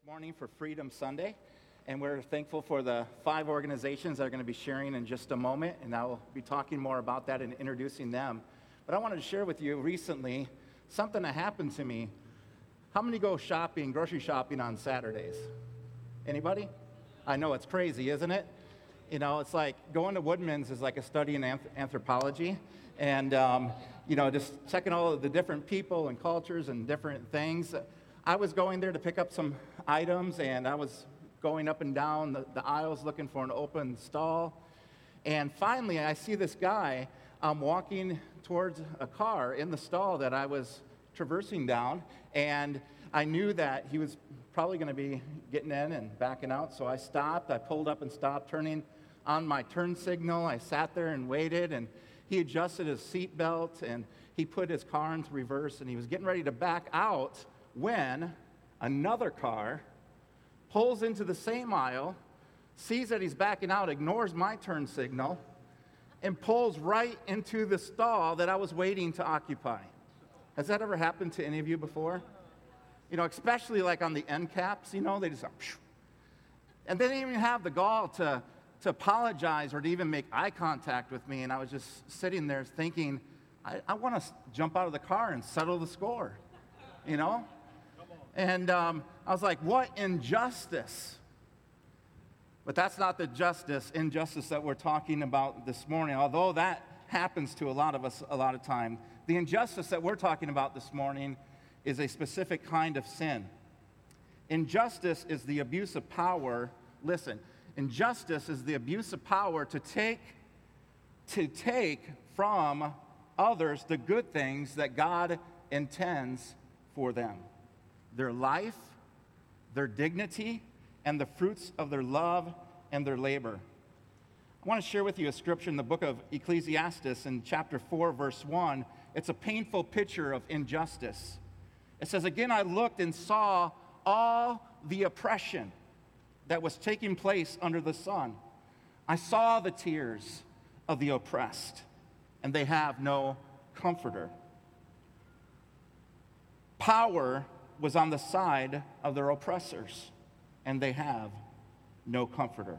this morning for Freedom Sunday, and we're thankful for the five organizations that are going to be sharing in just a moment, and I'll be talking more about that and introducing them. But I wanted to share with you recently something that happened to me. How many go shopping, grocery shopping on Saturdays? Anybody? I know it's crazy, isn't it? You know, it's like going to Woodman's is like a study in anth- anthropology, and um, you know, just checking all of the different people and cultures and different things. I was going there to pick up some items, and I was going up and down the, the aisles looking for an open stall. And finally, I see this guy um, walking towards a car in the stall that I was traversing down, and I knew that he was probably going to be getting in and backing out, so I stopped. I pulled up and stopped, turning on my turn signal. I sat there and waited, and he adjusted his seatbelt and he put his car into reverse, and he was getting ready to back out when another car pulls into the same aisle, sees that he's backing out, ignores my turn signal, and pulls right into the stall that I was waiting to occupy. Has that ever happened to any of you before? You know, especially like on the end caps, you know, they just, and they didn't even have the gall to, to apologize or to even make eye contact with me. And I was just sitting there thinking, I, I want to jump out of the car and settle the score, you know? And um, I was like, what injustice? But that's not the justice, injustice that we're talking about this morning, although that happens to a lot of us a lot of time. The injustice that we're talking about this morning is a specific kind of sin. Injustice is the abuse of power. Listen, injustice is the abuse of power to take to take from others the good things that God intends for them their life, their dignity, and the fruits of their love and their labor. I want to share with you a scripture in the book of Ecclesiastes in chapter 4, verse 1. It's a painful picture of injustice. It says, Again, I looked and saw all the oppression that was taking place under the sun. I saw the tears of the oppressed, and they have no comforter. Power was on the side of their oppressors, and they have no comforter.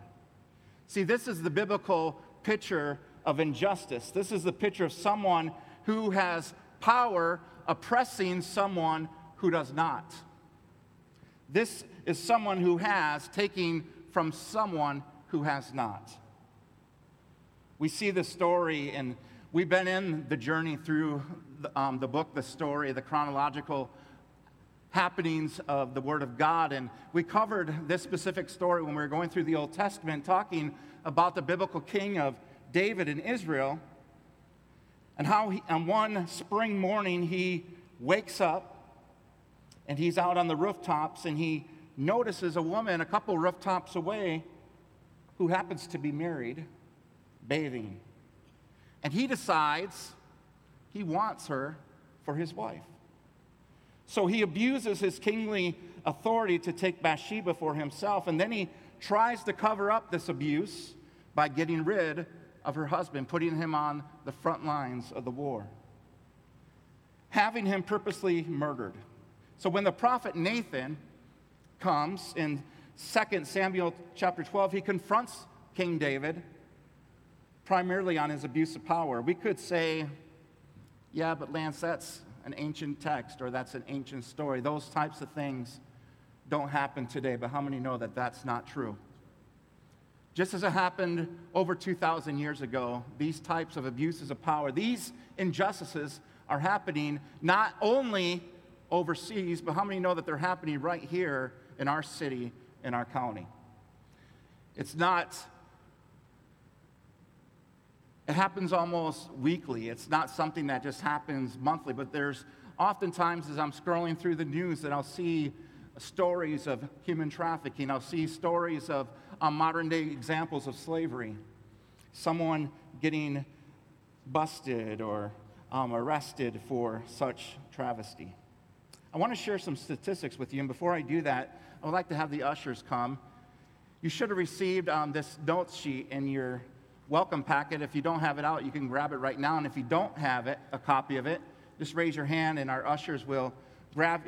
See, this is the biblical picture of injustice. This is the picture of someone who has power oppressing someone who does not. This is someone who has taking from someone who has not. We see the story, and we've been in the journey through the, um, the book, the story, the chronological happenings of the Word of God. And we covered this specific story when we were going through the Old Testament, talking about the biblical king of David in Israel, and how he, on one spring morning he wakes up and he's out on the rooftops and he notices a woman a couple rooftops away who happens to be married bathing. And he decides he wants her for his wife. So he abuses his kingly authority to take Bathsheba for himself, and then he tries to cover up this abuse by getting rid of her husband, putting him on the front lines of the war, having him purposely murdered. So when the prophet Nathan comes in 2 Samuel chapter 12, he confronts King David primarily on his abuse of power. We could say, yeah, but Lance, that's an ancient text or that's an ancient story. Those types of things don't happen today, but how many know that that's not true? Just as it happened over 2,000 years ago, these types of abuses of power, these injustices are happening not only overseas, but how many know that they're happening right here in our city, in our county? It's not it happens almost weekly. It's not something that just happens monthly, but there's oftentimes as I'm scrolling through the news that I'll see stories of human trafficking. I'll see stories of um, modern day examples of slavery. Someone getting busted or um, arrested for such travesty. I want to share some statistics with you, and before I do that, I would like to have the ushers come. You should have received um, this note sheet in your welcome packet. If you don't have it out, you can grab it right now. And if you don't have it, a copy of it, just raise your hand and our ushers will grab,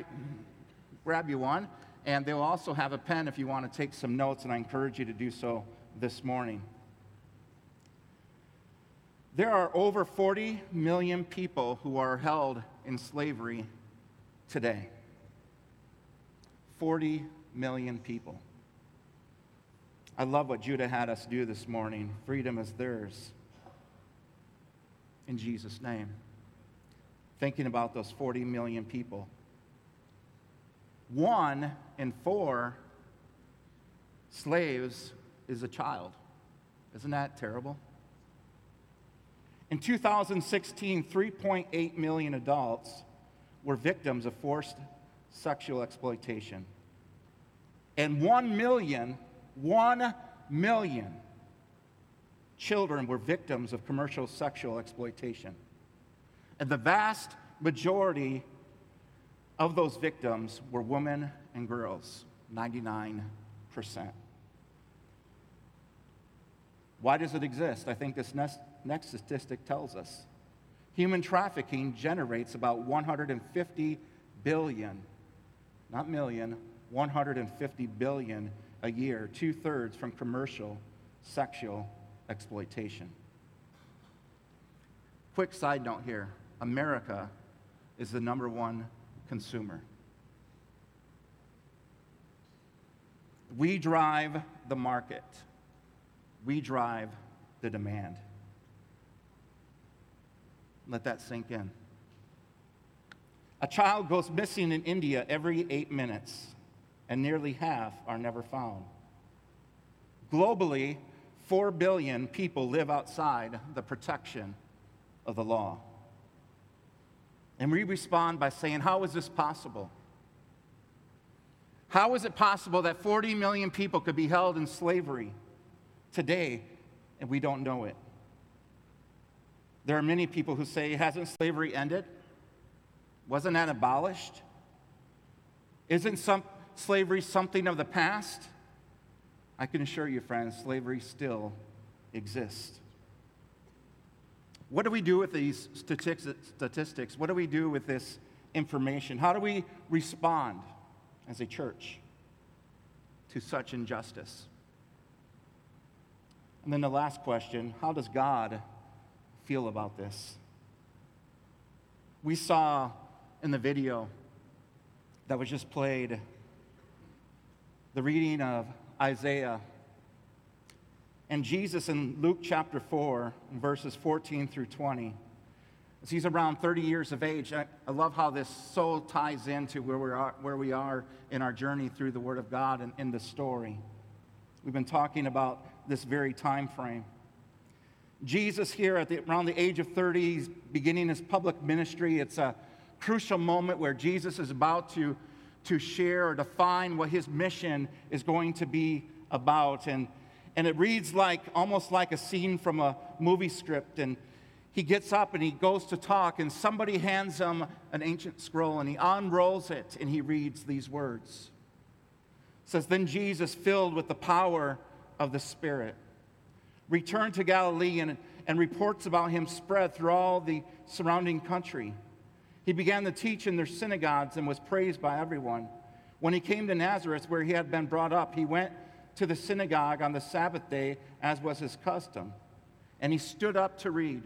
grab you one. and they'll also have a pen if you want to take some notes, and I encourage you to do so this morning. There are over 40 million people who are held in slavery today. 40 million people. I love what Judah had us do this morning. Freedom is theirs. In Jesus' name. Thinking about those 40 million people. One in four slaves is a child. Isn't that terrible? In 2016, 3.8 million adults were victims of forced sexual exploitation. And 1 million, 1 million children were victims of commercial sexual exploitation. And the vast majority of those victims were women and girls, 99%. Why does it exist? I think this next, next statistic tells us. Human trafficking generates about 150 billion, not million, 150 billion a year, two thirds from commercial sexual exploitation. Quick side note here America is the number one consumer. We drive the market, we drive the demand. Let that sink in. A child goes missing in India every eight minutes, and nearly half are never found. Globally, 4 billion people live outside the protection of the law. And we respond by saying, How is this possible? How is it possible that 40 million people could be held in slavery today and we don't know it? There are many people who say, Hasn't slavery ended? Wasn't that abolished? Isn't some, slavery something of the past? I can assure you, friends, slavery still exists. What do we do with these statistics? What do we do with this information? How do we respond as a church to such injustice? And then the last question how does God feel about this? We saw in the video that was just played the reading of Isaiah and Jesus in Luke chapter 4, verses 14 through 20, as he's around 30 years of age, I, I, love how this so ties into where we, are, where we are in our journey through the Word of God and in the story. We've been talking about this very time frame. Jesus here at the, around the age of 30, he's beginning his public ministry. It's a crucial moment where Jesus is about to, to share or define what his mission is going to be about. And and it reads like almost like a scene from a movie script. And he gets up and he goes to talk and somebody hands him an ancient scroll and he unrolls it and he reads these words. It says then jesus filled with the power of the spirit returned to galilee and, and reports about him spread through all the surrounding country he began to teach in their synagogues and was praised by everyone when he came to nazareth where he had been brought up he went to the synagogue on the Sabbath day, as was his custom. And he stood up to read.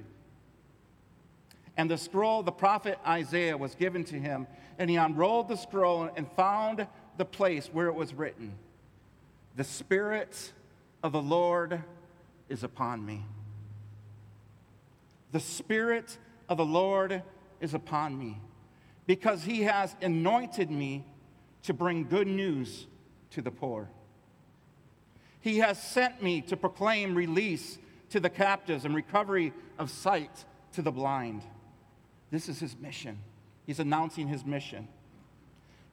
And the scroll, the prophet Isaiah, was given to him. And he unrolled the scroll and found the place where it was written The Spirit of the Lord is upon me. The Spirit of the Lord is upon me because he has anointed me to bring good news to the poor. He has sent me to proclaim release to the captives and recovery of sight to the blind. This is his mission. He's announcing his mission.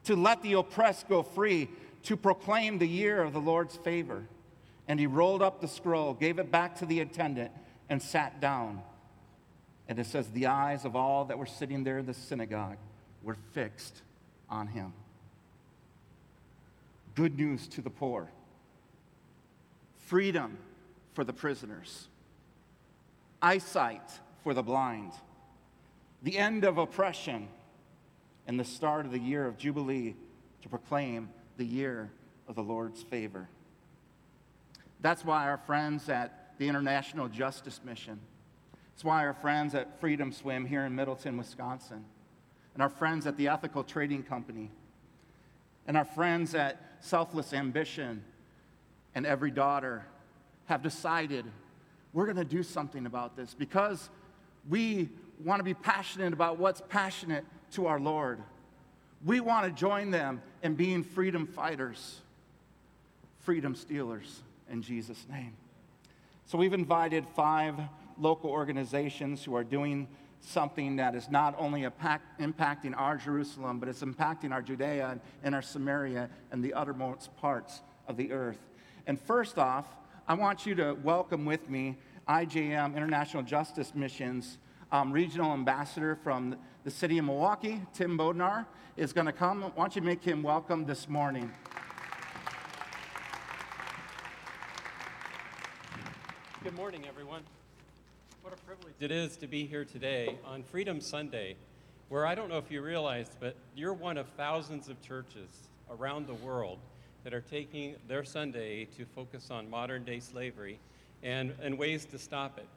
To let the oppressed go free, to proclaim the year of the Lord's favor. And he rolled up the scroll, gave it back to the attendant, and sat down. And it says, The eyes of all that were sitting there in the synagogue were fixed on him. Good news to the poor freedom for the prisoners, eyesight for the blind, the end of oppression, and the start of the year of Jubilee to proclaim the year of the Lord's favor. That's why our friends at the International Justice Mission, it's why our friends at Freedom Swim here in Middleton, Wisconsin, and our friends at the Ethical Trading Company, and our friends at Selfless Ambition and Every Daughter have decided we're going to do something about this because we want to be passionate about what's passionate to our Lord. We want to join them in being freedom fighters, freedom stealers in Jesus' name. So we've invited five local organizations who are doing something that is not only impacting our Jerusalem, but it's impacting our Judea and our Samaria and the uttermost parts of the earth. And first off, I want you to welcome with me IJM International Justice Missions um, Regional Ambassador from the city of Milwaukee, Tim Bodnar, is going to come. Why don't you make him welcome this morning? Good morning, everyone. What a privilege it is to be here today on Freedom Sunday, where I don't know if you realized, but you're one of thousands of churches around the world that are taking their Sunday to focus on modern day slavery and, and ways to stop it.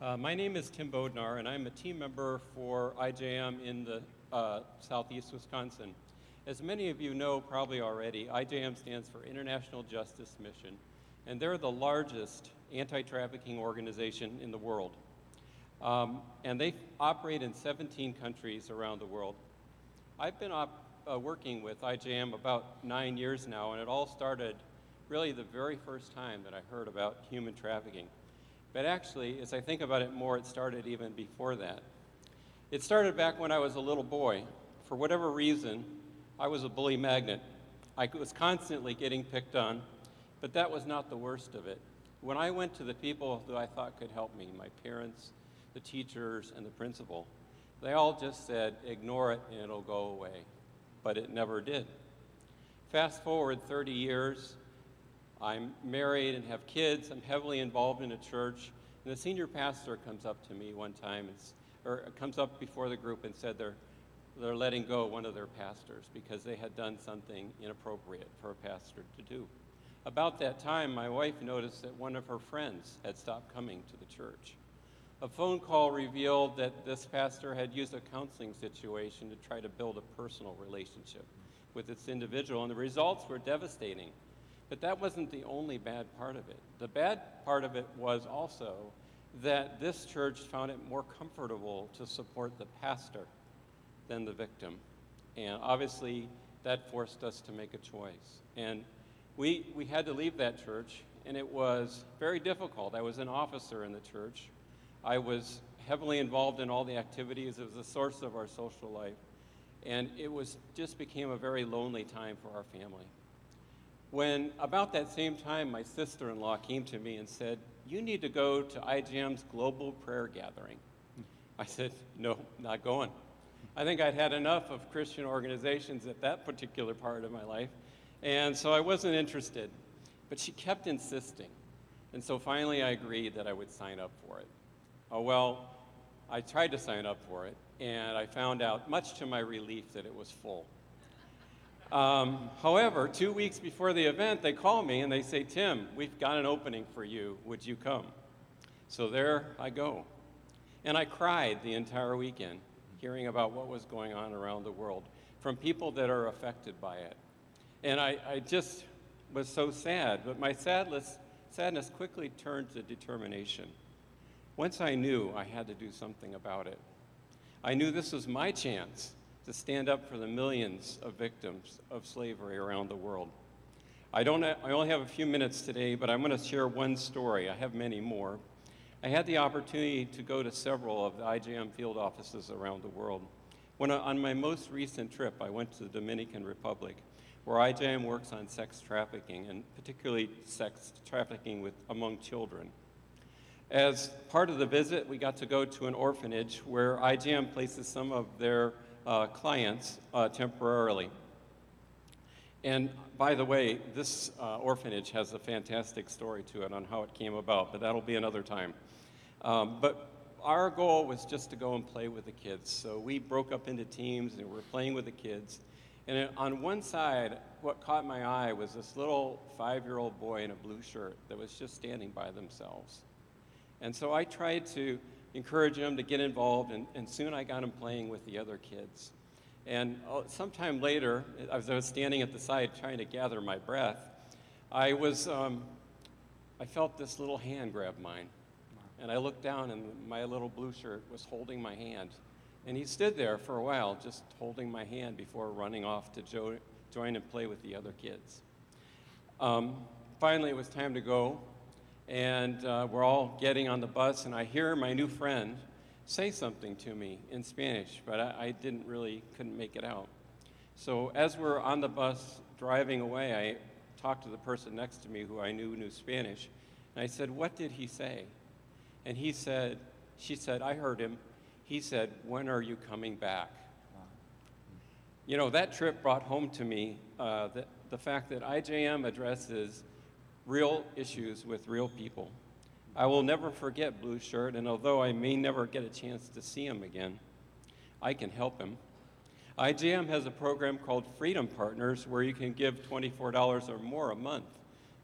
Uh, my name is Tim Bodnar, and I'm a team member for IJM in the uh, southeast Wisconsin. As many of you know probably already, IJM stands for International Justice Mission, and they're the largest anti trafficking organization in the world. Um, and they operate in 17 countries around the world. I've been op- uh, working with IJM about nine years now, and it all started really the very first time that I heard about human trafficking. But actually, as I think about it more, it started even before that. It started back when I was a little boy. For whatever reason, I was a bully magnet. I was constantly getting picked on, but that was not the worst of it. When I went to the people that I thought could help me, my parents, the teachers, and the principal, they all just said, ignore it and it'll go away. But it never did. Fast forward 30 years, I'm married and have kids. I'm heavily involved in a church. And the senior pastor comes up to me one time, and, or comes up before the group and said they're, they're letting go one of their pastors because they had done something inappropriate for a pastor to do. About that time, my wife noticed that one of her friends had stopped coming to the church. A phone call revealed that this pastor had used a counseling situation to try to build a personal relationship with this individual, and the results were devastating. But that wasn't the only bad part of it. The bad part of it was also that this church found it more comfortable to support the pastor than the victim. And obviously, that forced us to make a choice. And we, we had to leave that church, and it was very difficult. I was an officer in the church. I was heavily involved in all the activities. It was the source of our social life. And it was just became a very lonely time for our family. When about that same time, my sister in law came to me and said, You need to go to IJM's global prayer gathering. I said, No, not going. I think I'd had enough of Christian organizations at that particular part of my life. And so I wasn't interested. But she kept insisting. And so finally I agreed that I would sign up for it. Oh, well, I tried to sign up for it, and I found out, much to my relief, that it was full. Um, however, two weeks before the event, they call me and they say, Tim, we've got an opening for you. Would you come? So there I go. And I cried the entire weekend hearing about what was going on around the world from people that are affected by it. And I, I just was so sad, but my sadness, sadness quickly turned to determination. Once I knew I had to do something about it, I knew this was my chance to stand up for the millions of victims of slavery around the world. I, don't, I only have a few minutes today, but I'm going to share one story. I have many more. I had the opportunity to go to several of the IJM field offices around the world. When I, on my most recent trip, I went to the Dominican Republic where IJM works on sex trafficking, and particularly sex trafficking with, among children. As part of the visit, we got to go to an orphanage where IJM places some of their uh, clients uh, temporarily. And by the way, this uh, orphanage has a fantastic story to it on how it came about, but that'll be another time. Um, but our goal was just to go and play with the kids. So we broke up into teams and we were playing with the kids. And on one side, what caught my eye was this little five year old boy in a blue shirt that was just standing by themselves. And so I tried to encourage him to get involved, and, and soon I got him playing with the other kids. And uh, sometime later, as I was standing at the side trying to gather my breath, I was, um, I felt this little hand grab mine. And I looked down, and my little blue shirt was holding my hand. And he stood there for a while, just holding my hand before running off to jo- join and play with the other kids. Um, finally, it was time to go, and uh, we're all getting on the bus, and I hear my new friend say something to me in Spanish, but I, I didn't really, couldn't make it out. So as we're on the bus driving away, I talked to the person next to me who I knew knew Spanish, and I said, What did he say? And he said, She said, I heard him. He said, When are you coming back? You know, that trip brought home to me uh, the, the fact that IJM addresses real issues with real people. I will never forget Blue Shirt, and although I may never get a chance to see him again, I can help him. IJM has a program called Freedom Partners where you can give $24 or more a month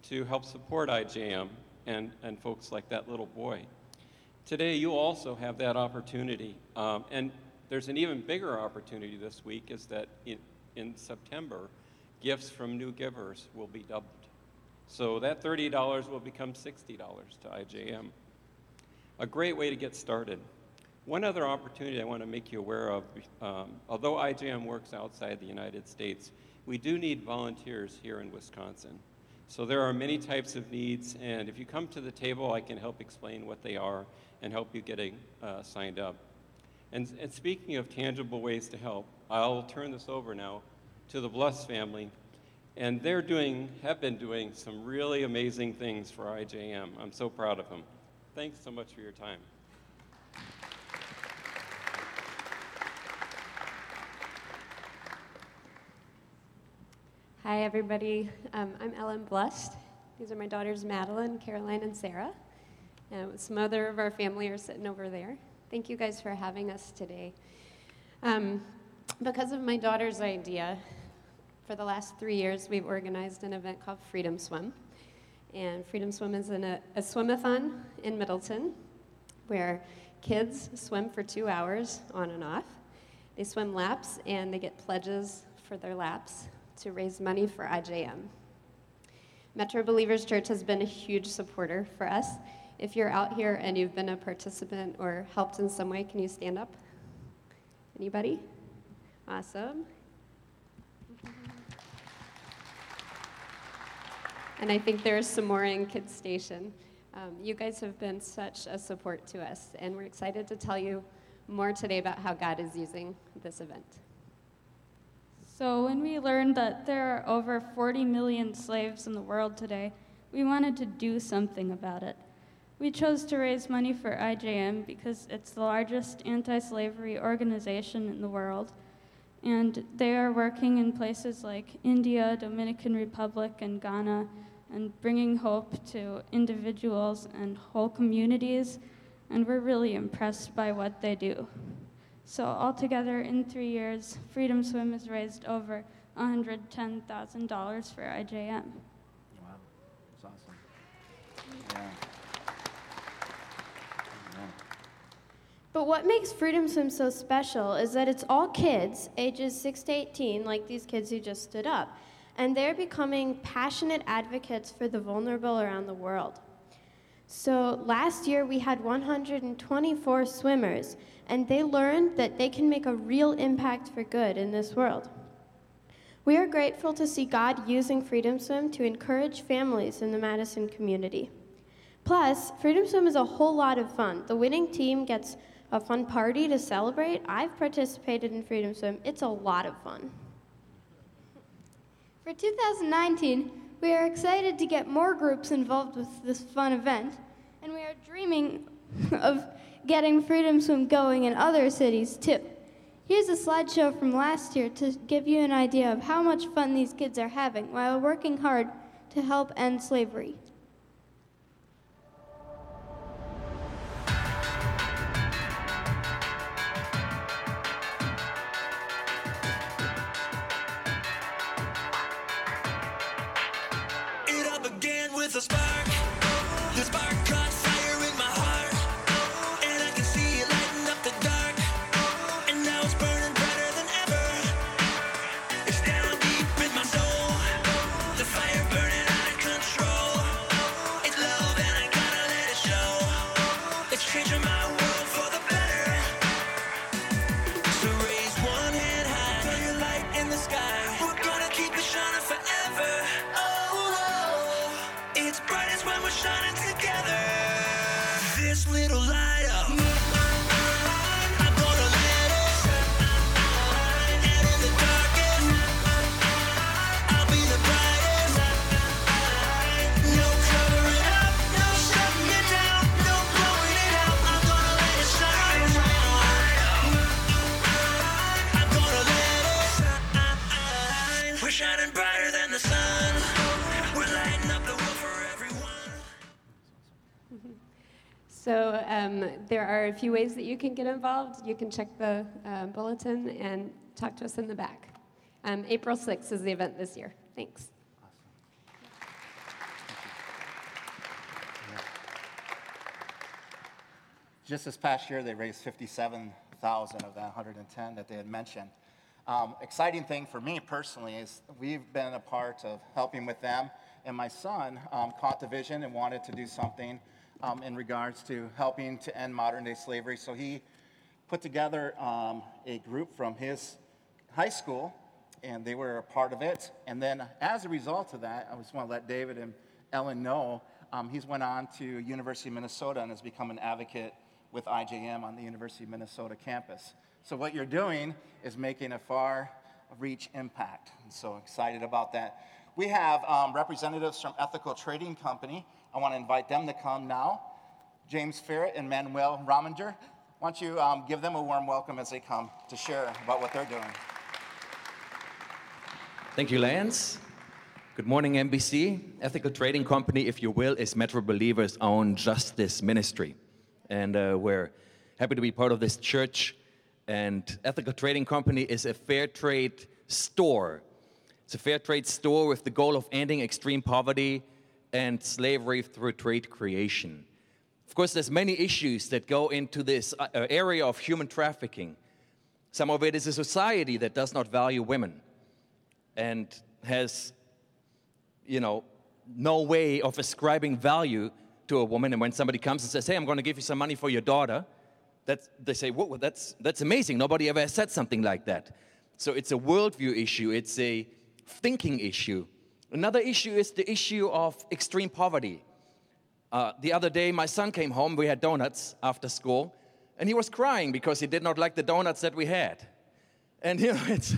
to help support IJM and, and folks like that little boy. Today, you also have that opportunity. Um, and there's an even bigger opportunity this week is that in, in September, gifts from new givers will be doubled. So that $30 will become $60 to IJM. A great way to get started. One other opportunity I want to make you aware of, um, although IJM works outside the United States, we do need volunteers here in Wisconsin. So there are many types of needs, and if you come to the table, I can help explain what they are and help you getting uh, signed up. And, and speaking of tangible ways to help, I'll turn this over now to the Bless family and they're doing, have been doing some really amazing things for IJM. I'm so proud of them. Thanks so much for your time. Hi, everybody. Um, I'm Ellen Blust. These are my daughters, Madeline, Caroline, and Sarah. And some other of our family are sitting over there. Thank you guys for having us today. Um, because of my daughter's idea, for the last three years, we've organized an event called Freedom Swim. And Freedom Swim is a, a swimathon in Middleton where kids swim for two hours on and off. They swim laps and they get pledges for their laps to raise money for IJM. Metro Believers Church has been a huge supporter for us. If you're out here and you've been a participant or helped in some way, can you stand up? Anybody? Awesome. And I think there's some more in Kids Station. Um, you guys have been such a support to us, and we're excited to tell you more today about how God is using this event. So, when we learned that there are over 40 million slaves in the world today, we wanted to do something about it. We chose to raise money for IJM because it's the largest anti slavery organization in the world, and they are working in places like India, Dominican Republic, and Ghana and bringing hope to individuals and whole communities, and we're really impressed by what they do. So, altogether, in three years, Freedom Swim has raised over $110,000 for IJM. Wow, that's awesome. Yeah. But what makes Freedom Swim so special is that it's all kids, ages 6 to 18, like these kids who just stood up and they're becoming passionate advocates for the vulnerable around the world. So last year we had 124 swimmers, and they learned that they can make a real impact for good in this world. We are grateful to see God using Freedom Swim to encourage families in the Madison community. Plus, Freedom Swim is a whole lot of fun. The winning team gets a fun party to celebrate. I've participated in Freedom Swim, it's a lot of fun. For 2019, we are excited to get more groups involved with this fun event, and we are dreaming of getting Freedom Swim going in other cities too. Here's a slideshow from last year to give you an idea of how much fun these kids are having while working hard to help end slavery. Spark. Brightest when we're shining together. This little light um, there are a few ways that you can get involved. You can check the uh, bulletin and talk to us in the back. Um, April 6th is the event this year. Thanks. Just this past year, they raised 57,000 of that 110 that they had mentioned. Um, exciting thing for me personally is we've been a part of helping with them, and my son um, caught the vision and wanted to do something um, in regards to helping to end modern day slavery. So he put together um, a group from his high school, and they were a part of it. And then, as a result of that, I just want to let David and Ellen know um, he's went on to University of Minnesota and has become an advocate with IJM on the University of Minnesota campus. So what you're doing is making a far-reach impact. And so excited about that. We have um, representatives from Ethical Trading Company. I want to invite them to come now. James Ferret and Manuel Rominger. Why don't you um, give them a warm welcome as they come to share about what they're doing? Thank you, Lance. Good morning, MBC. Ethical Trading Company, if you will, is Metro Believer's own justice ministry. And uh, we're happy to be part of this church. And Ethical Trading Company is a fair trade store. It's a fair trade store with the goal of ending extreme poverty and slavery through trade creation. Of course, there's many issues that go into this uh, area of human trafficking. Some of it is a society that does not value women and has, you know, no way of ascribing value to a woman. And when somebody comes and says, "Hey, I'm going to give you some money for your daughter," that's, they say, "Whoa, that's that's amazing. Nobody ever said something like that." So it's a worldview issue. It's a thinking issue. Another issue is the issue of extreme poverty. Uh, the other day, my son came home. We had donuts after school, and he was crying because he did not like the donuts that we had. And you know, it's.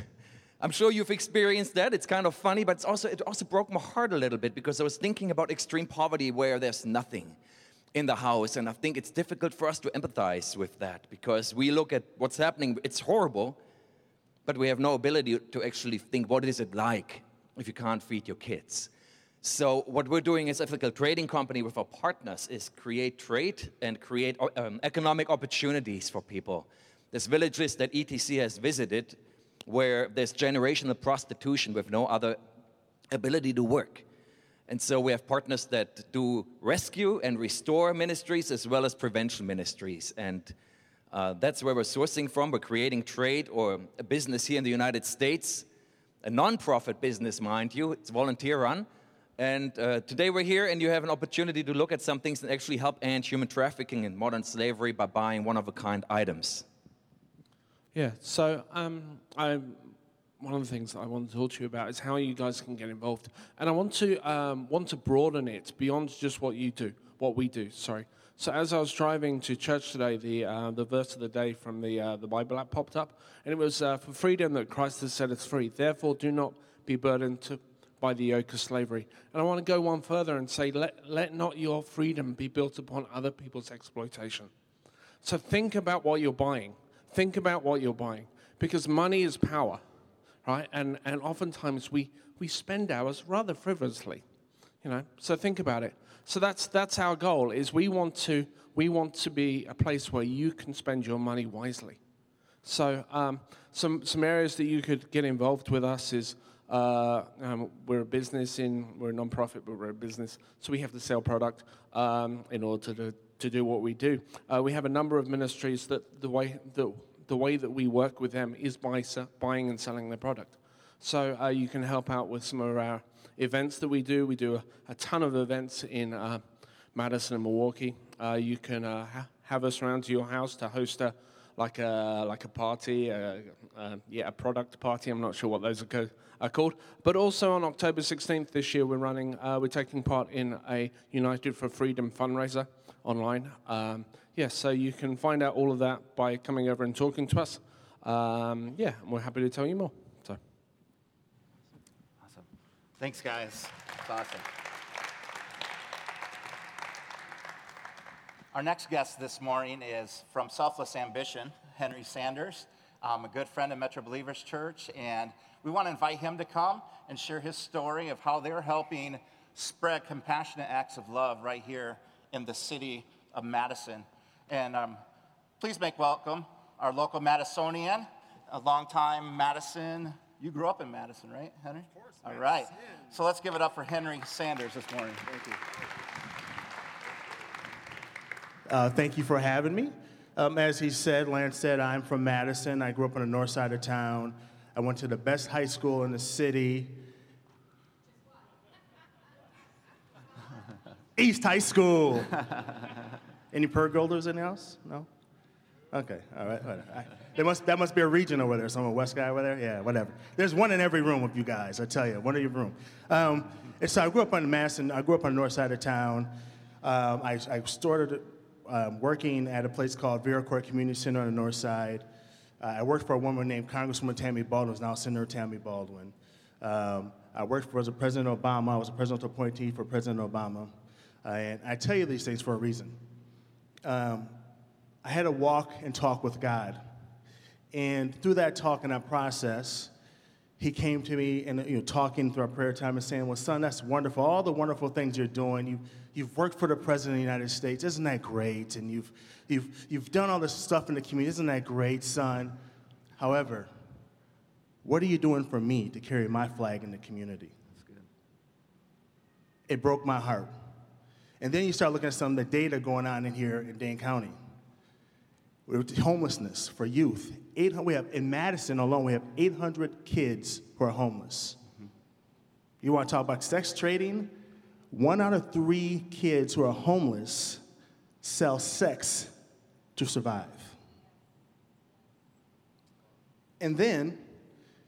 I'm sure you've experienced that. It's kind of funny, but it's also, it also broke my heart a little bit because I was thinking about extreme poverty where there's nothing in the house. And I think it's difficult for us to empathize with that because we look at what's happening, it's horrible, but we have no ability to actually think what is it like if you can't feed your kids. So what we're doing as ethical trading company with our partners is create trade and create um, economic opportunities for people. There's villages that ETC has visited where there's generational prostitution with no other ability to work. And so we have partners that do rescue and restore ministries as well as prevention ministries. And uh, that's where we're sourcing from. We're creating trade or a business here in the United States, a non-profit business, mind you. It's volunteer run. And uh, today we're here, and you have an opportunity to look at some things that actually help end human trafficking and modern slavery by buying one of a kind items. Yeah, so um, I, one of the things I want to talk to you about is how you guys can get involved, and I want to um, want to broaden it beyond just what you do, what we do. Sorry. So as I was driving to church today, the uh, the verse of the day from the uh, the Bible app popped up, and it was uh, for freedom that Christ has set us free. Therefore, do not be burdened to, by the yoke of slavery. And I want to go one further and say, let let not your freedom be built upon other people's exploitation. So think about what you're buying think about what you're buying because money is power, right? And, and oftentimes we, we spend ours rather frivolously, you know? So think about it. So that's, that's our goal is we want, to, we want to be a place where you can spend your money wisely. So um, some, some areas that you could get involved with us is Uh, um, we're a business in, we're a non-profit, but we're a business, so we have to sell product um, in order to, to do what we do. Uh, we have a number of ministries that the way the, the way that we work with them is by buying and selling their product. So uh, you can help out with some of our events that we do. We do a, a ton of events in uh, Madison and Milwaukee. Uh, you can uh, ha- have us around to your house to host a like a like a party, uh, uh, yeah, a product party. I'm not sure what those are, co- are called. But also on October 16th this year, we're running. Uh, we're taking part in a United for Freedom fundraiser online. Um, yeah, so you can find out all of that by coming over and talking to us. Um, yeah, and we're happy to tell you more. Thanks, guys. It's awesome. Our next guest this morning is from Selfless Ambition, Henry Sanders, um, a good friend of Metro Believers Church, and we want to invite him to come and share his story of how they're helping spread compassionate acts of love right here in the city of Madison. And um, please make welcome our local Madisonian, a longtime Madison. You grew up in Madison, right, Henry? Of course. All right. So let's give it up for Henry Sanders this morning. Thank you. Uh, thank you for having me. Um, as he said, Lance said, I'm from Madison. I grew up on the north side of town. I went to the best high school in the city. East High School. Any Purgolders in the house? No? Okay, all right. whatever. I, there must, that must be a region over there, some west guy over there. Yeah, whatever. There's one in every room of you guys, I tell you, one in your room. Um, and so I grew up on Madison. I grew up on the north side of town. Um, I, I started um, working at a place called Vera Court Community Center on the north side. Uh, I worked for a woman named Congresswoman Tammy Baldwin, who's now Senator Tammy Baldwin. Um, I worked for as a President Obama. I was a presidential appointee for President Obama. Uh, and I tell you these things for a reason. Um, I had to walk and talk with God. And through that talk and that process, he came to me and you know, talking through our prayer time and saying, Well, son, that's wonderful. All the wonderful things you're doing. You, you've worked for the President of the United States. Isn't that great? And you've, you've, you've done all this stuff in the community. Isn't that great, son? However, what are you doing for me to carry my flag in the community? It broke my heart. And then you start looking at some of the data going on in here in Dane County. Homelessness for youth. 800, we have, in Madison alone, we have 800 kids who are homeless. You want to talk about sex trading? One out of three kids who are homeless sell sex to survive. And then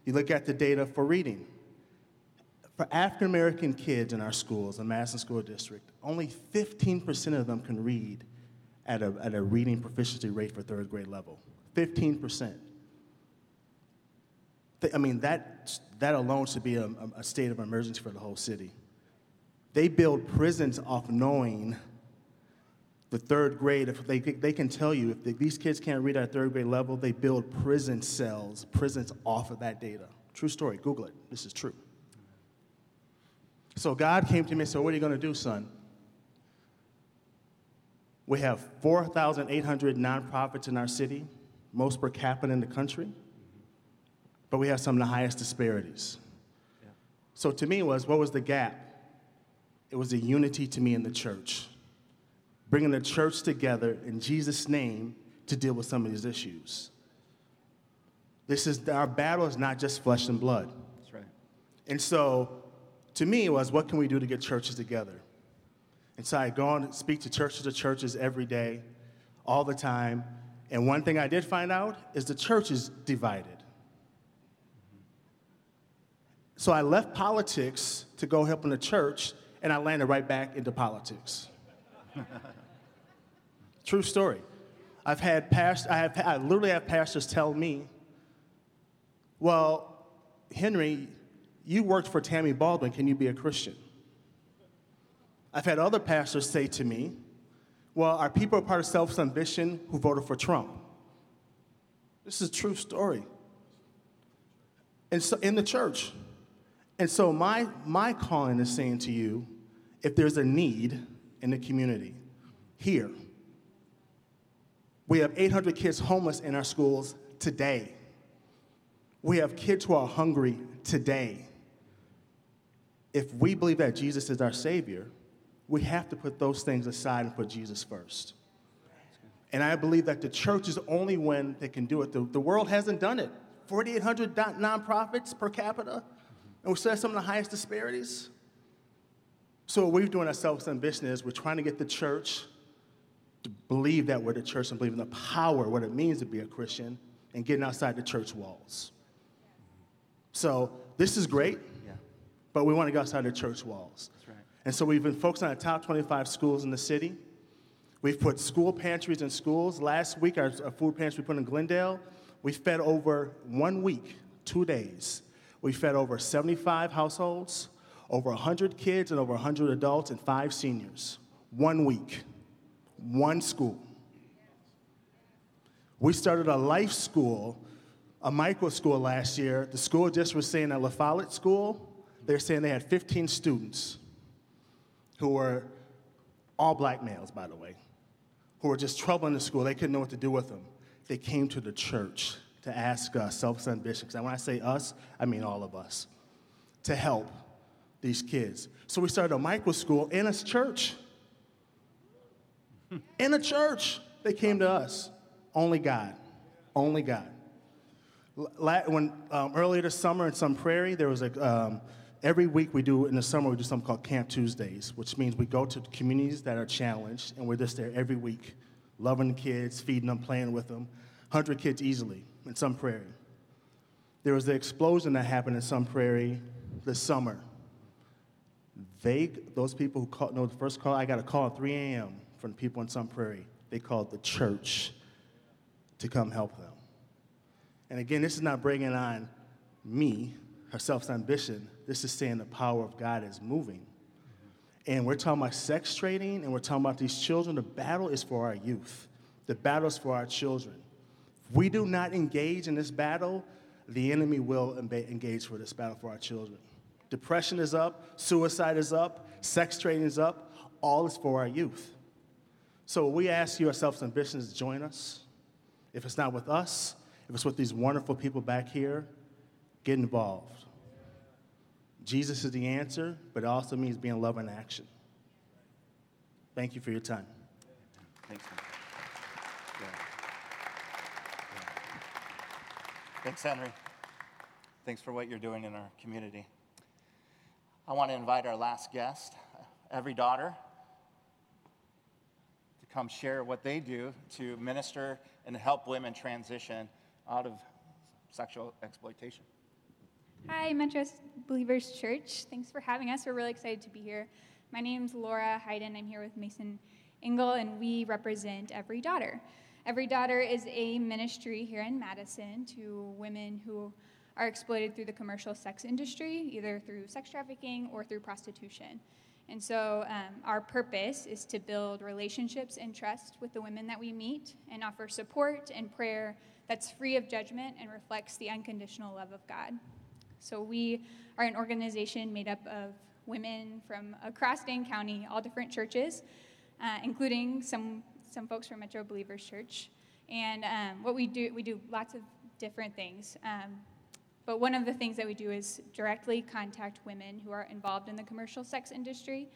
you look at the data for reading. For African American kids in our schools, in Madison School District, only 15% of them can read at a, at a reading proficiency rate for third grade level. 15%. Th- I mean, that, that alone should be a, a- a state of emergency for the whole city. They build prisons off knowing the third grade. If they, they can tell you if these kids can't read at third grade level, they build prison cells, prisons off of that data. True story. Google it. This is true. So God came to me and said, What are you going to do, son? We have 4,800 nonprofits in our city, most per capita in the country, but we have some of the highest disparities. So to me was, what was the gap? It was the unity to me in the church, bringing the church together in Jesus' name to deal with some of these issues. This is our battle is not just flesh and blood. That's right. And so, to me, it was what can we do to get churches together? And so I go and speak to churches to churches every day, all the time. And one thing I did find out is the church is divided. So I left politics to go help in the church, and I landed right back into politics. True story. I've had past, I have, I literally have pastors tell me, well, Henry, you worked for Tammy Baldwin. Can you be a Christian? I've had other pastors say to me, Well, are people part of self ambition who voted for Trump? This is a true story. And so in the church. And so my, my calling is saying to you if there's a need in the community, here, we have 800 kids homeless in our schools today. We have kids who are hungry today. if we believe that Jesus is our Savior, we have to put those things aside and put Jesus first. And I believe that the church is the only one that can do it. The, the world hasn't done it. 4,800 non- nonprofits per capita, and we still have some of the highest disparities. So what we're doing our Selfless Ambition is we're trying to get the church to believe that we're the church and believe in the power, what it means to be a Christian, and getting outside the church walls. So this is great, but we want to go outside the church walls. And so we've been focusing on the top 25 schools in the city. We've put school pantries in schools. Last week, our, our food pantry we put in Glendale, we fed over one week, two days. We fed over 75 households, over 100 kids, and over 100 adults, and five seniors. One week, one school. We started a life school, a micro school last year. The school just was saying at La Follette School, they're saying they had 15 students who were all black males, by the way, who were just troubling the school. They couldn't know what to do with them. They came to the church to ask us, Selfless Ambition, and when I say us, I mean all of us, to help these kids. So we started a micro school in a church. in a church. They came to us. Only God. Only God. La- when um, earlier this summer in Sun Prairie, there was a um, every week we do in the summer we do something called Camp Tuesdays, which means we go to communities that are challenged, and we're just there every week, loving the kids, feeding them, playing with them, hundred kids easily in Sun Prairie. There was the explosion that happened in Sun Prairie this summer. They, those people who called, no, the first call, I got a call at 3 a.m. from people in Sun Prairie. They called the church to come help them. And again, this is not bringing on me, her Selfless Ambition. This is saying the power of God is moving. And we're talking about sex trading and we're talking about these children. The battle is for our youth, the battle is for our children. If we do not engage in this battle, the enemy will engage for this battle for our children. Depression is up, suicide is up, sex trading is up, all is for our youth. So we ask you, our self ambitions, to join us. If it's not with us, if it's with these wonderful people back here, get involved. Jesus is the answer, but it also means being love in action. Thank you for your time. Thanks. Yeah. Yeah. Thanks, Henry. Thanks for what you're doing in our community. I want to invite our last guest, every daughter, to come share what they do to minister and help women transition out of sexual exploitation. Hi, Metro Believers Church. Thanks for having us. We're really excited to be here. My name's Laura Hayden. I'm here with Mason Engel, and we represent Every Daughter. Every Daughter is a ministry here in Madison to women who are exploited through the commercial sex industry, either through sex trafficking or through prostitution. And so, um, our purpose is to build relationships and trust with the women that we meet and offer support and prayer that's free of judgment and reflects the unconditional love of God. So we are an organization made up of women from across Dane County, all different churches, uh, including some some folks from Metro Believers Church. And um, what we do, we do lots of different things. Um, but one of the things that we do is directly contact women who are involved in the commercial sex industry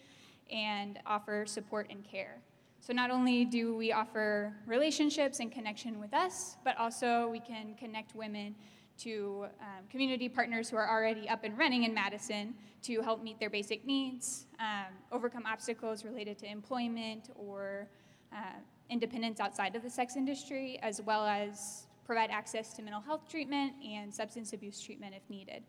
and offer support and care. So not only do we offer relationships and connection with us, but also we can connect women to um, community partners who are already up and running in Madison to help meet their basic needs, um, overcome obstacles related to employment or uh, independence outside of the sex industry, as well as provide access to mental health treatment and substance abuse treatment if needed.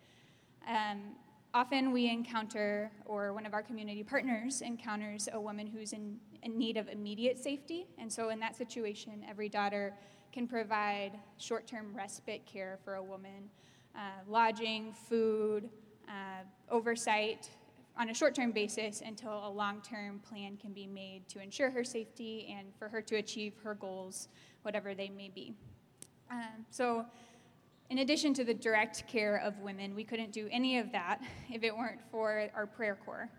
Um, often we encounter, or one of our community partners encounters, a woman who's in, in need of immediate safety. And so, in that situation, every daughter can provide short term respite care for a woman uh, lodging, food, uh, oversight on a short term basis until a long term plan can be made to ensure her safety and for her to achieve her goals, whatever they may be. Um, so, in addition to the direct care of women, we couldn't do any of that if it weren't for our prayer corps.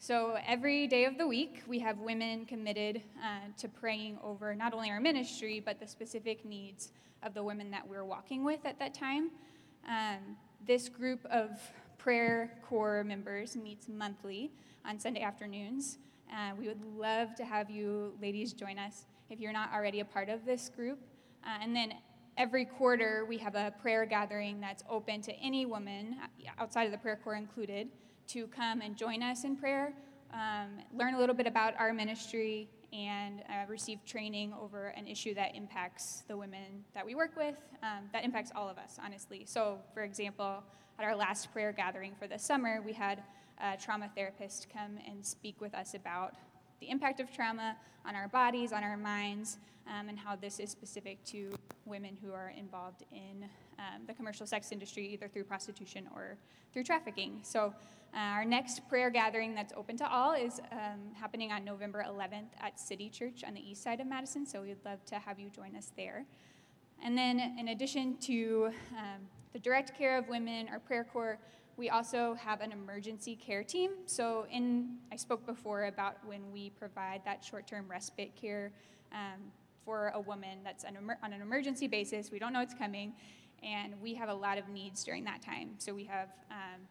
So every day of the week, we have women committed uh, to praying over not only our ministry, but the specific needs of the women that we're walking with at that time. Um, this group of prayer corps members meets monthly on Sunday afternoons. Uh, we would love to have you ladies join us if you're not already a part of this group. Uh, and then every quarter, we have a prayer gathering that's open to any woman, uh, outside of the prayer corps included, to come and join us in prayer, um, learn a little bit about our ministry, and uh, receive training over an issue that impacts the women that we work with, um, that impacts all of us, honestly. So, for example, at our last prayer gathering for the summer, we had a trauma therapist come and speak with us about the impact of trauma on our bodies, on our minds, um, and how this is specific to women who are involved in um, the commercial sex industry, either through prostitution or through trafficking. So, uh, our next prayer gathering that's open to all is um, happening on November 11th at City Church on the east side of Madison, so we'd love to have you join us there. And then, in addition to um, the direct care of women, our prayer corps, we also have an emergency care team. So, in I spoke before about when we provide that short-term respite care um, for a woman that's an on an emergency basis. We don't know it's coming, and we have a lot of needs during that time. So we have. Um,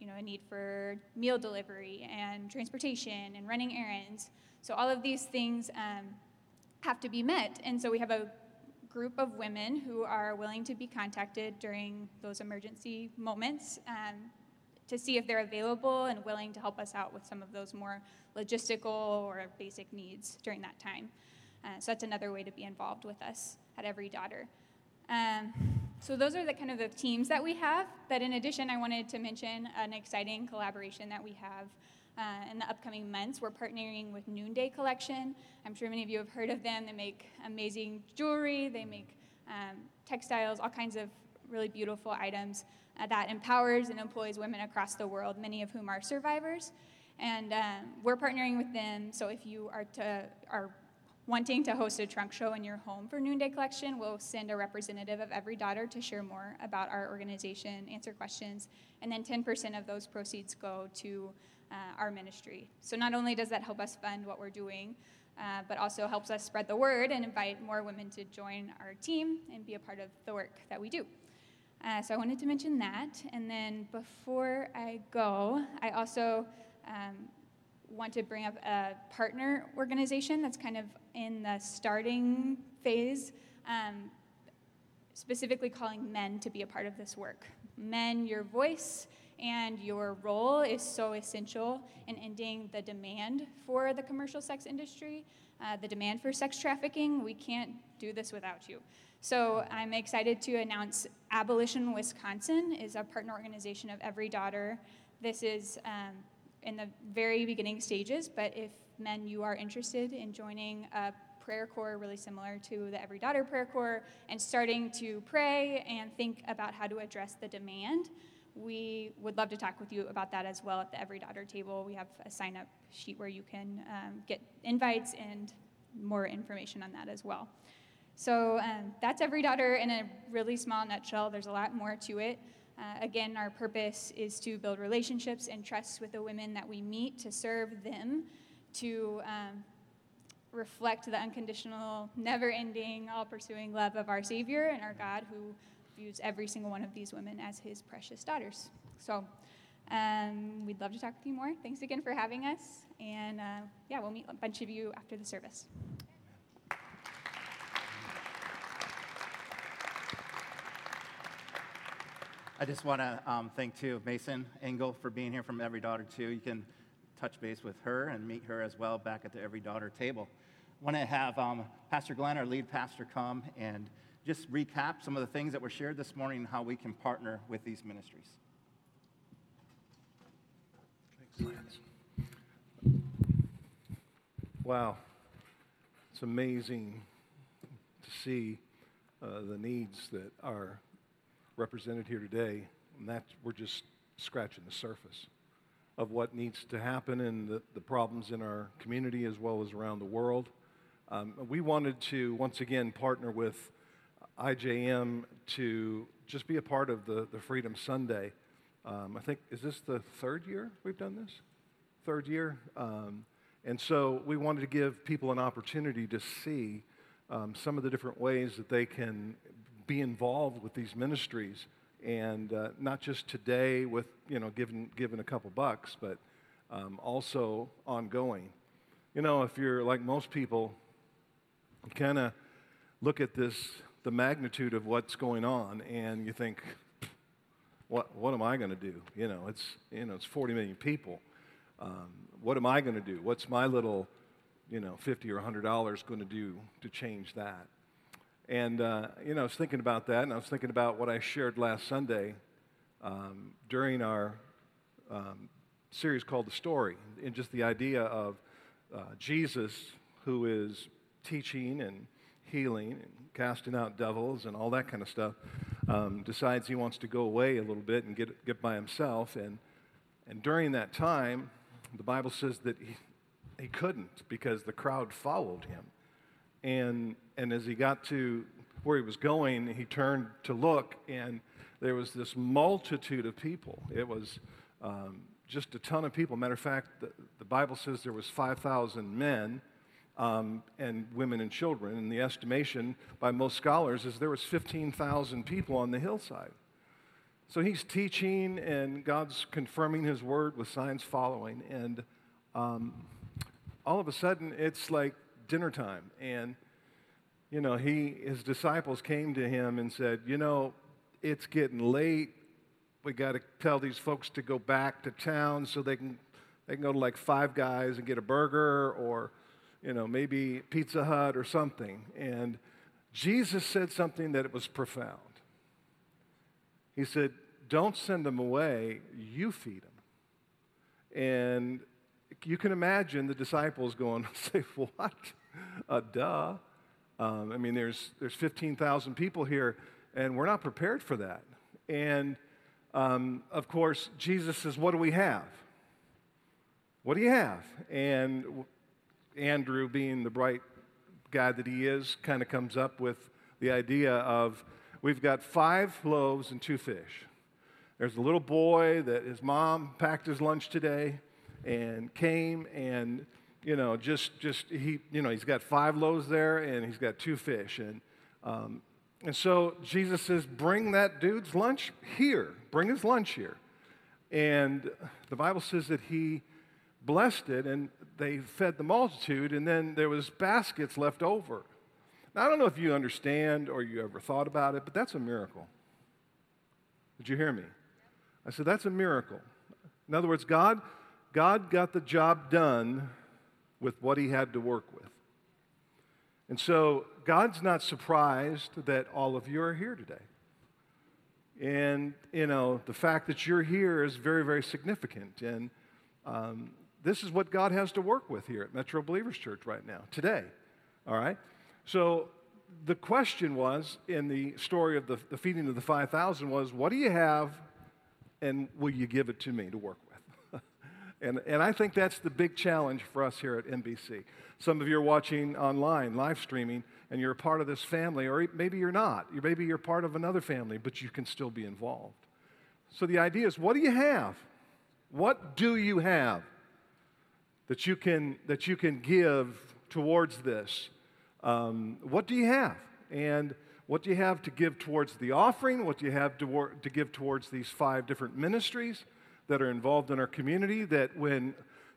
you know, a need for meal delivery and transportation and running errands. So all of these things um, have to be met. And so we have a group of women who are willing to be contacted during those emergency moments um, to see if they're available and willing to help us out with some of those more logistical or basic needs during that time. Uh, so that's another way to be involved with us at Every Daughter. Um, so those are the kind of the teams that we have. But in addition, I wanted to mention an exciting collaboration that we have uh, in the upcoming months. We're partnering with Noonday Collection. I'm sure many of you have heard of them. They make amazing jewelry. They make um, textiles, all kinds of really beautiful items uh, that empowers and employs women across the world, many of whom are survivors. And um, we're partnering with them. So if you are to are wanting to host a trunk show in your home for Noonday Collection, we'll send a representative of every daughter to share more about our organization, answer questions, and then 10% of those proceeds go to uh, our ministry. So not only does that help us fund what we're doing, uh, but also helps us spread the word and invite more women to join our team and be a part of the work that we do. Uh, so I wanted to mention that. And then before I go, I also um, want to bring up a partner organization that's kind of in the starting phase, um, specifically calling men to be a part of this work. Men, your voice and your role is so essential in ending the demand for the commercial sex industry, uh, the demand for sex trafficking. We can't do this without you. So I'm excited to announce Abolition Wisconsin is a partner organization of Every Daughter. This is um, in the very beginning stages, but if men you are interested in joining a prayer corps really similar to the Every Daughter prayer corps and starting to pray and think about how to address the demand, we would love to talk with you about that as well at the Every Daughter table. We have a sign up sheet where you can um, get invites and more information on that as well. So um, that's Every Daughter in a really small nutshell. There's a lot more to it. Uh, again, our purpose is to build relationships and trust with the women that we meet, to serve them, to um, reflect the unconditional, never ending, all pursuing love of our Savior and our God who views every single one of these women as his precious daughters. So um, we'd love to talk with you more. Thanks again for having us. And uh, yeah, we'll meet a bunch of you after the service. I just want to um, thank too Mason Engel for being here from Every Daughter too. You can touch base with her and meet her as well back at the Every Daughter table. I want to have um, Pastor Glenn, our lead pastor, come and just recap some of the things that were shared this morning and how we can partner with these ministries. Wow. It's amazing to see uh, the needs that are represented here today. And that we're just scratching the surface of what needs to happen and the, the problems in our community as well as around the world. Um, we wanted to once again partner with IJM to just be a part of the, the Freedom Sunday. Um, I think, is this the third year we've done this? Third year? Um, and so we wanted to give people an opportunity to see um, some of the different ways that they can be involved with these ministries and uh, not just today with you know giving giving a couple bucks, but um, also ongoing. You know, if you're like most people, kind of look at this the magnitude of what's going on, and you think, what what am I going to do? You know, it's you know it's 40 million people. Um, what am I going to do? What's my little you know 50 or 100 dollars going to do to change that? And, uh, you know, I was thinking about that, and I was thinking about what I shared last Sunday um, during our um, series called The Story, and just the idea of uh, Jesus, who is teaching and healing and casting out devils and all that kind of stuff, um, decides he wants to go away a little bit and get, get by himself. And, and during that time, the Bible says that he, he couldn't because the crowd followed him. And, and as he got to where he was going, he turned to look, and there was this multitude of people. It was um, just a ton of people. Matter of fact, the, the Bible says there was 5,000 men um, and women and children. And the estimation by most scholars is there was 15,000 people on the hillside. So he's teaching, and God's confirming his word with signs following. And um, all of a sudden, it's like dinner time. And, you know, he, his disciples came to him and said, You know, it's getting late. We got to tell these folks to go back to town so they can, they can go to like Five Guys and get a burger or, you know, maybe Pizza Hut or something. And Jesus said something that was profound. He said, Don't send them away, you feed them. And you can imagine the disciples going, say, what? Uh, duh. Um, I mean, there's, there's 15,000 people here, and we're not prepared for that. And um, of course, Jesus says, What do we have? What do you have? And Andrew, being the bright guy that he is, kind of comes up with the idea of we've got five loaves and two fish. There's a little boy that his mom packed his lunch today and came and you know just just he you know he's got five loaves there and he's got two fish. And um, and so jesus says bring that dude's lunch here. Bring his lunch here. And the bible says that he blessed it. And they fed the multitude and then there was baskets left over now i don't know if you understand or you ever thought about it but that's a miracle did you hear me i said that's a miracle in other words god God got the job done with what he had to work with. And so God's not surprised that all of you are here today. And, you know, the fact that you're here is very, very significant. And um, this is what God has to work with here at Metro Believers Church right now, today. All right? So the question was in the story of the, the feeding of the 5,000 was, what do you have and will you give it to me to work with? And, and I think that's the big challenge for us here at MBC. Some of you are watching online, live streaming, and you're a part of this family, or maybe you're not. Maybe you're part of another family, but you can still be involved. So the idea is what do you have? What do you have that you can, that you can give towards this? Um, what do you have? And what do you have to give towards the offering? What do you have to, to give towards these five different ministries? that are involved in our community that when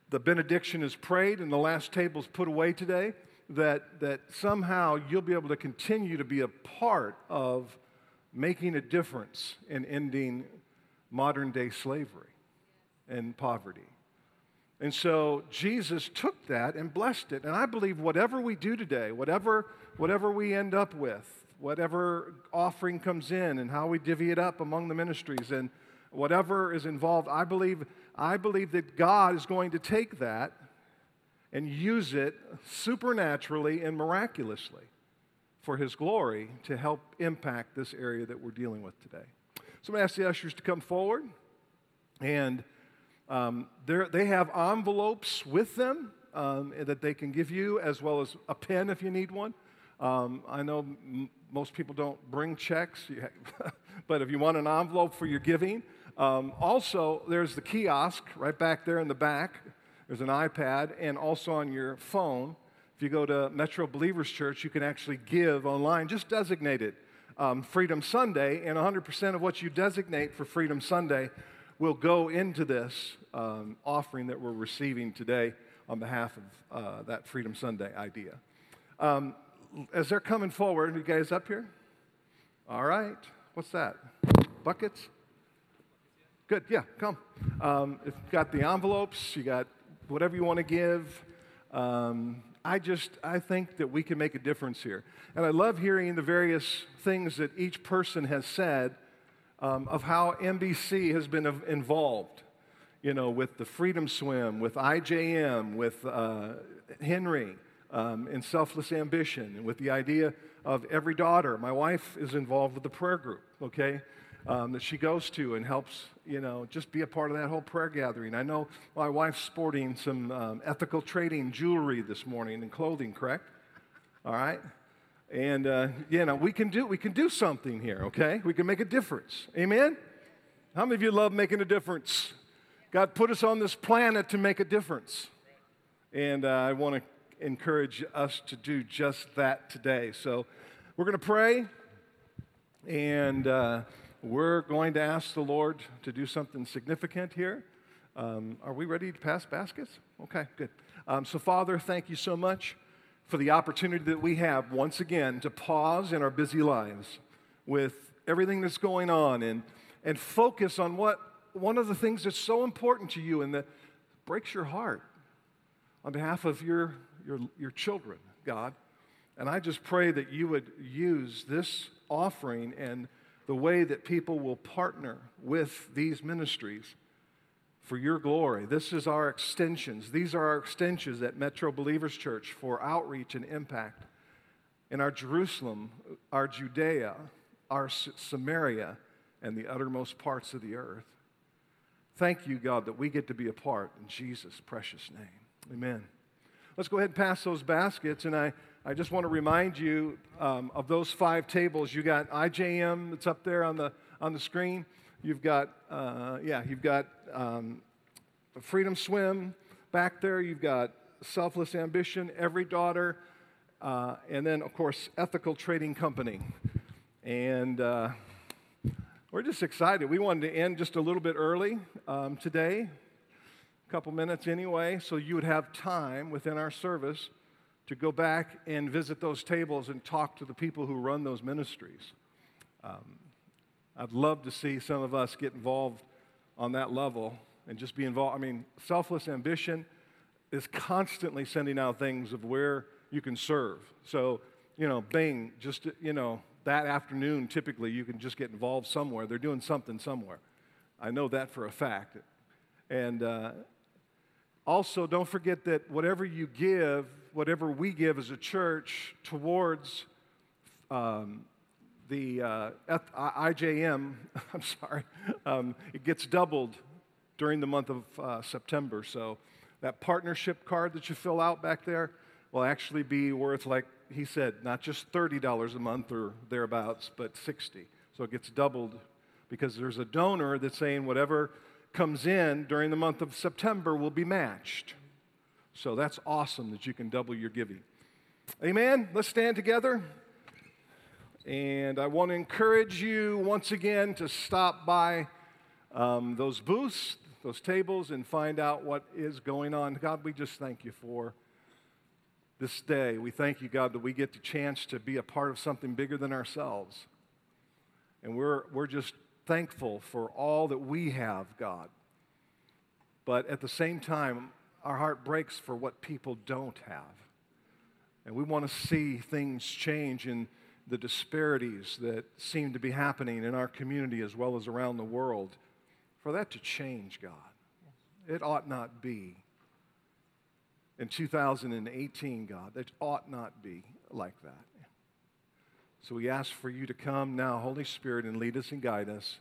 the benediction is prayed and the last table is put away today, that, that somehow you'll be able to continue to be a part of making a difference in ending modern day slavery and poverty. And so Jesus took that and blessed it. And I believe whatever we do today, whatever, whatever we end up with, whatever offering comes in and how we divvy it up among the ministries and whatever is involved, I believe, I believe that God is going to take that and use it supernaturally and miraculously for His glory to help impact this area that we're dealing with today. So I'm going to ask the ushers to come forward. And um, they have envelopes with them um, that they can give you, as well as a pen if you need one. Um, I know m- most people don't bring checks, but if you want an envelope for your giving, um, also, there's the kiosk right back there in the back. There's an iPad, and also on your phone. If you go to Metro Believers Church, you can actually give online. Just designate it um, Freedom Sunday, and 100% of what you designate for Freedom Sunday will go into this um, offering that we're receiving today on behalf of uh, that Freedom Sunday idea. Um, as they're coming forward, you guys up here? All right. What's that? Buckets? Good, yeah, come. Um, if you've got the envelopes, you got whatever you want to give. Um, I just, I think that we can make a difference here. And I love hearing the various things that each person has said um, of how MBC has been involved, you know, with the Freedom Swim, with IJM, with uh, Henry, um, in Selfless Ambition, and with the idea of every daughter. My wife is involved with the prayer group, okay? um, that she goes to and helps, you know, just be a part of that whole prayer gathering. I know my wife's sporting some um, ethical trading jewelry this morning and clothing, correct? All right? And, uh, you know, we can, do, we can do something here, okay? We can make a difference. Amen? How many of you love making a difference? God put us on this planet to make a difference. And uh, I want to encourage us to do just that today. So we're going to pray. And. Uh, we're going to ask the Lord to do something significant here. Um, are we ready to pass baskets? Okay, good. Um, so, Father, thank you so much for the opportunity that we have once again to pause in our busy lives with everything that's going on and, and focus on what one of the things that's so important to you and that breaks your heart on behalf of your, your, your children, God. And I just pray that you would use this offering and the way that people will partner with these ministries for your glory. This is our extensions. These are our extensions at Metro Believers Church for outreach and impact in our Jerusalem, our Judea, our Samaria, and the uttermost parts of the earth. Thank you, God, that we get to be a part in Jesus' precious name. Amen. Let's go ahead and pass those baskets, and I I just want to remind you um, of those five tables. You got IJM that's up there on the, on the screen. You've got, uh, yeah, you've got um, Freedom Swim back there. You've got Selfless Ambition, Every Daughter, uh, and then, of course, Ethical Trading Company. And uh, we're just excited. We wanted to end just a little bit early um, today, a couple minutes anyway, so you would have time within our service to go back and visit those tables and talk to the people who run those ministries. Um, I'd love to see some of us get involved on that level and just be involved. I mean, selfless ambition is constantly sending out things of where you can serve. So, you know, Bing, just, you know, that afternoon, typically you can just get involved somewhere. They're doing something somewhere. I know that for a fact. And uh, also, don't forget that whatever you give, whatever we give as a church towards um, the uh, IJM, I'm sorry, um, it gets doubled during the month of uh, September. So that partnership card that you fill out back there will actually be worth, like he said, not just $30 a month or thereabouts, but 60. So it gets doubled because there's a donor that's saying whatever comes in during the month of September will be matched. So that's awesome that you can double your giving. Amen. Let's stand together. And I want to encourage you once again to stop by um, those booths, those tables, and find out what is going on. God, we just thank you for this day. We thank you, God, that we get the chance to be a part of something bigger than ourselves. And we're, we're just thankful for all that we have, God. But at the same time, our heart breaks for what people don't have. And we want to see things change in the disparities that seem to be happening in our community as well as around the world. For that to change, God, it ought not be. In 2018, God, it ought not be like that. So we ask for you to come now, Holy Spirit, and lead us and guide us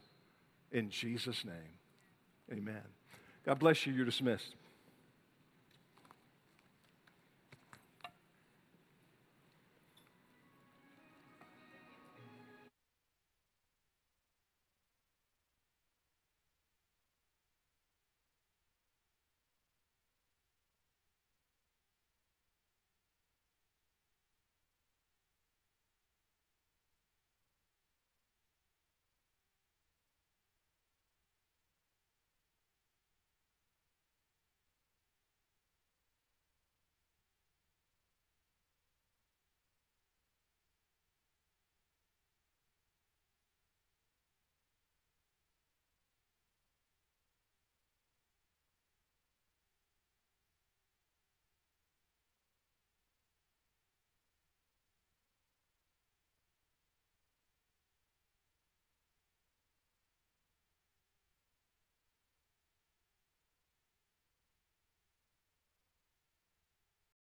in Jesus' name. Amen. God bless you. You're dismissed.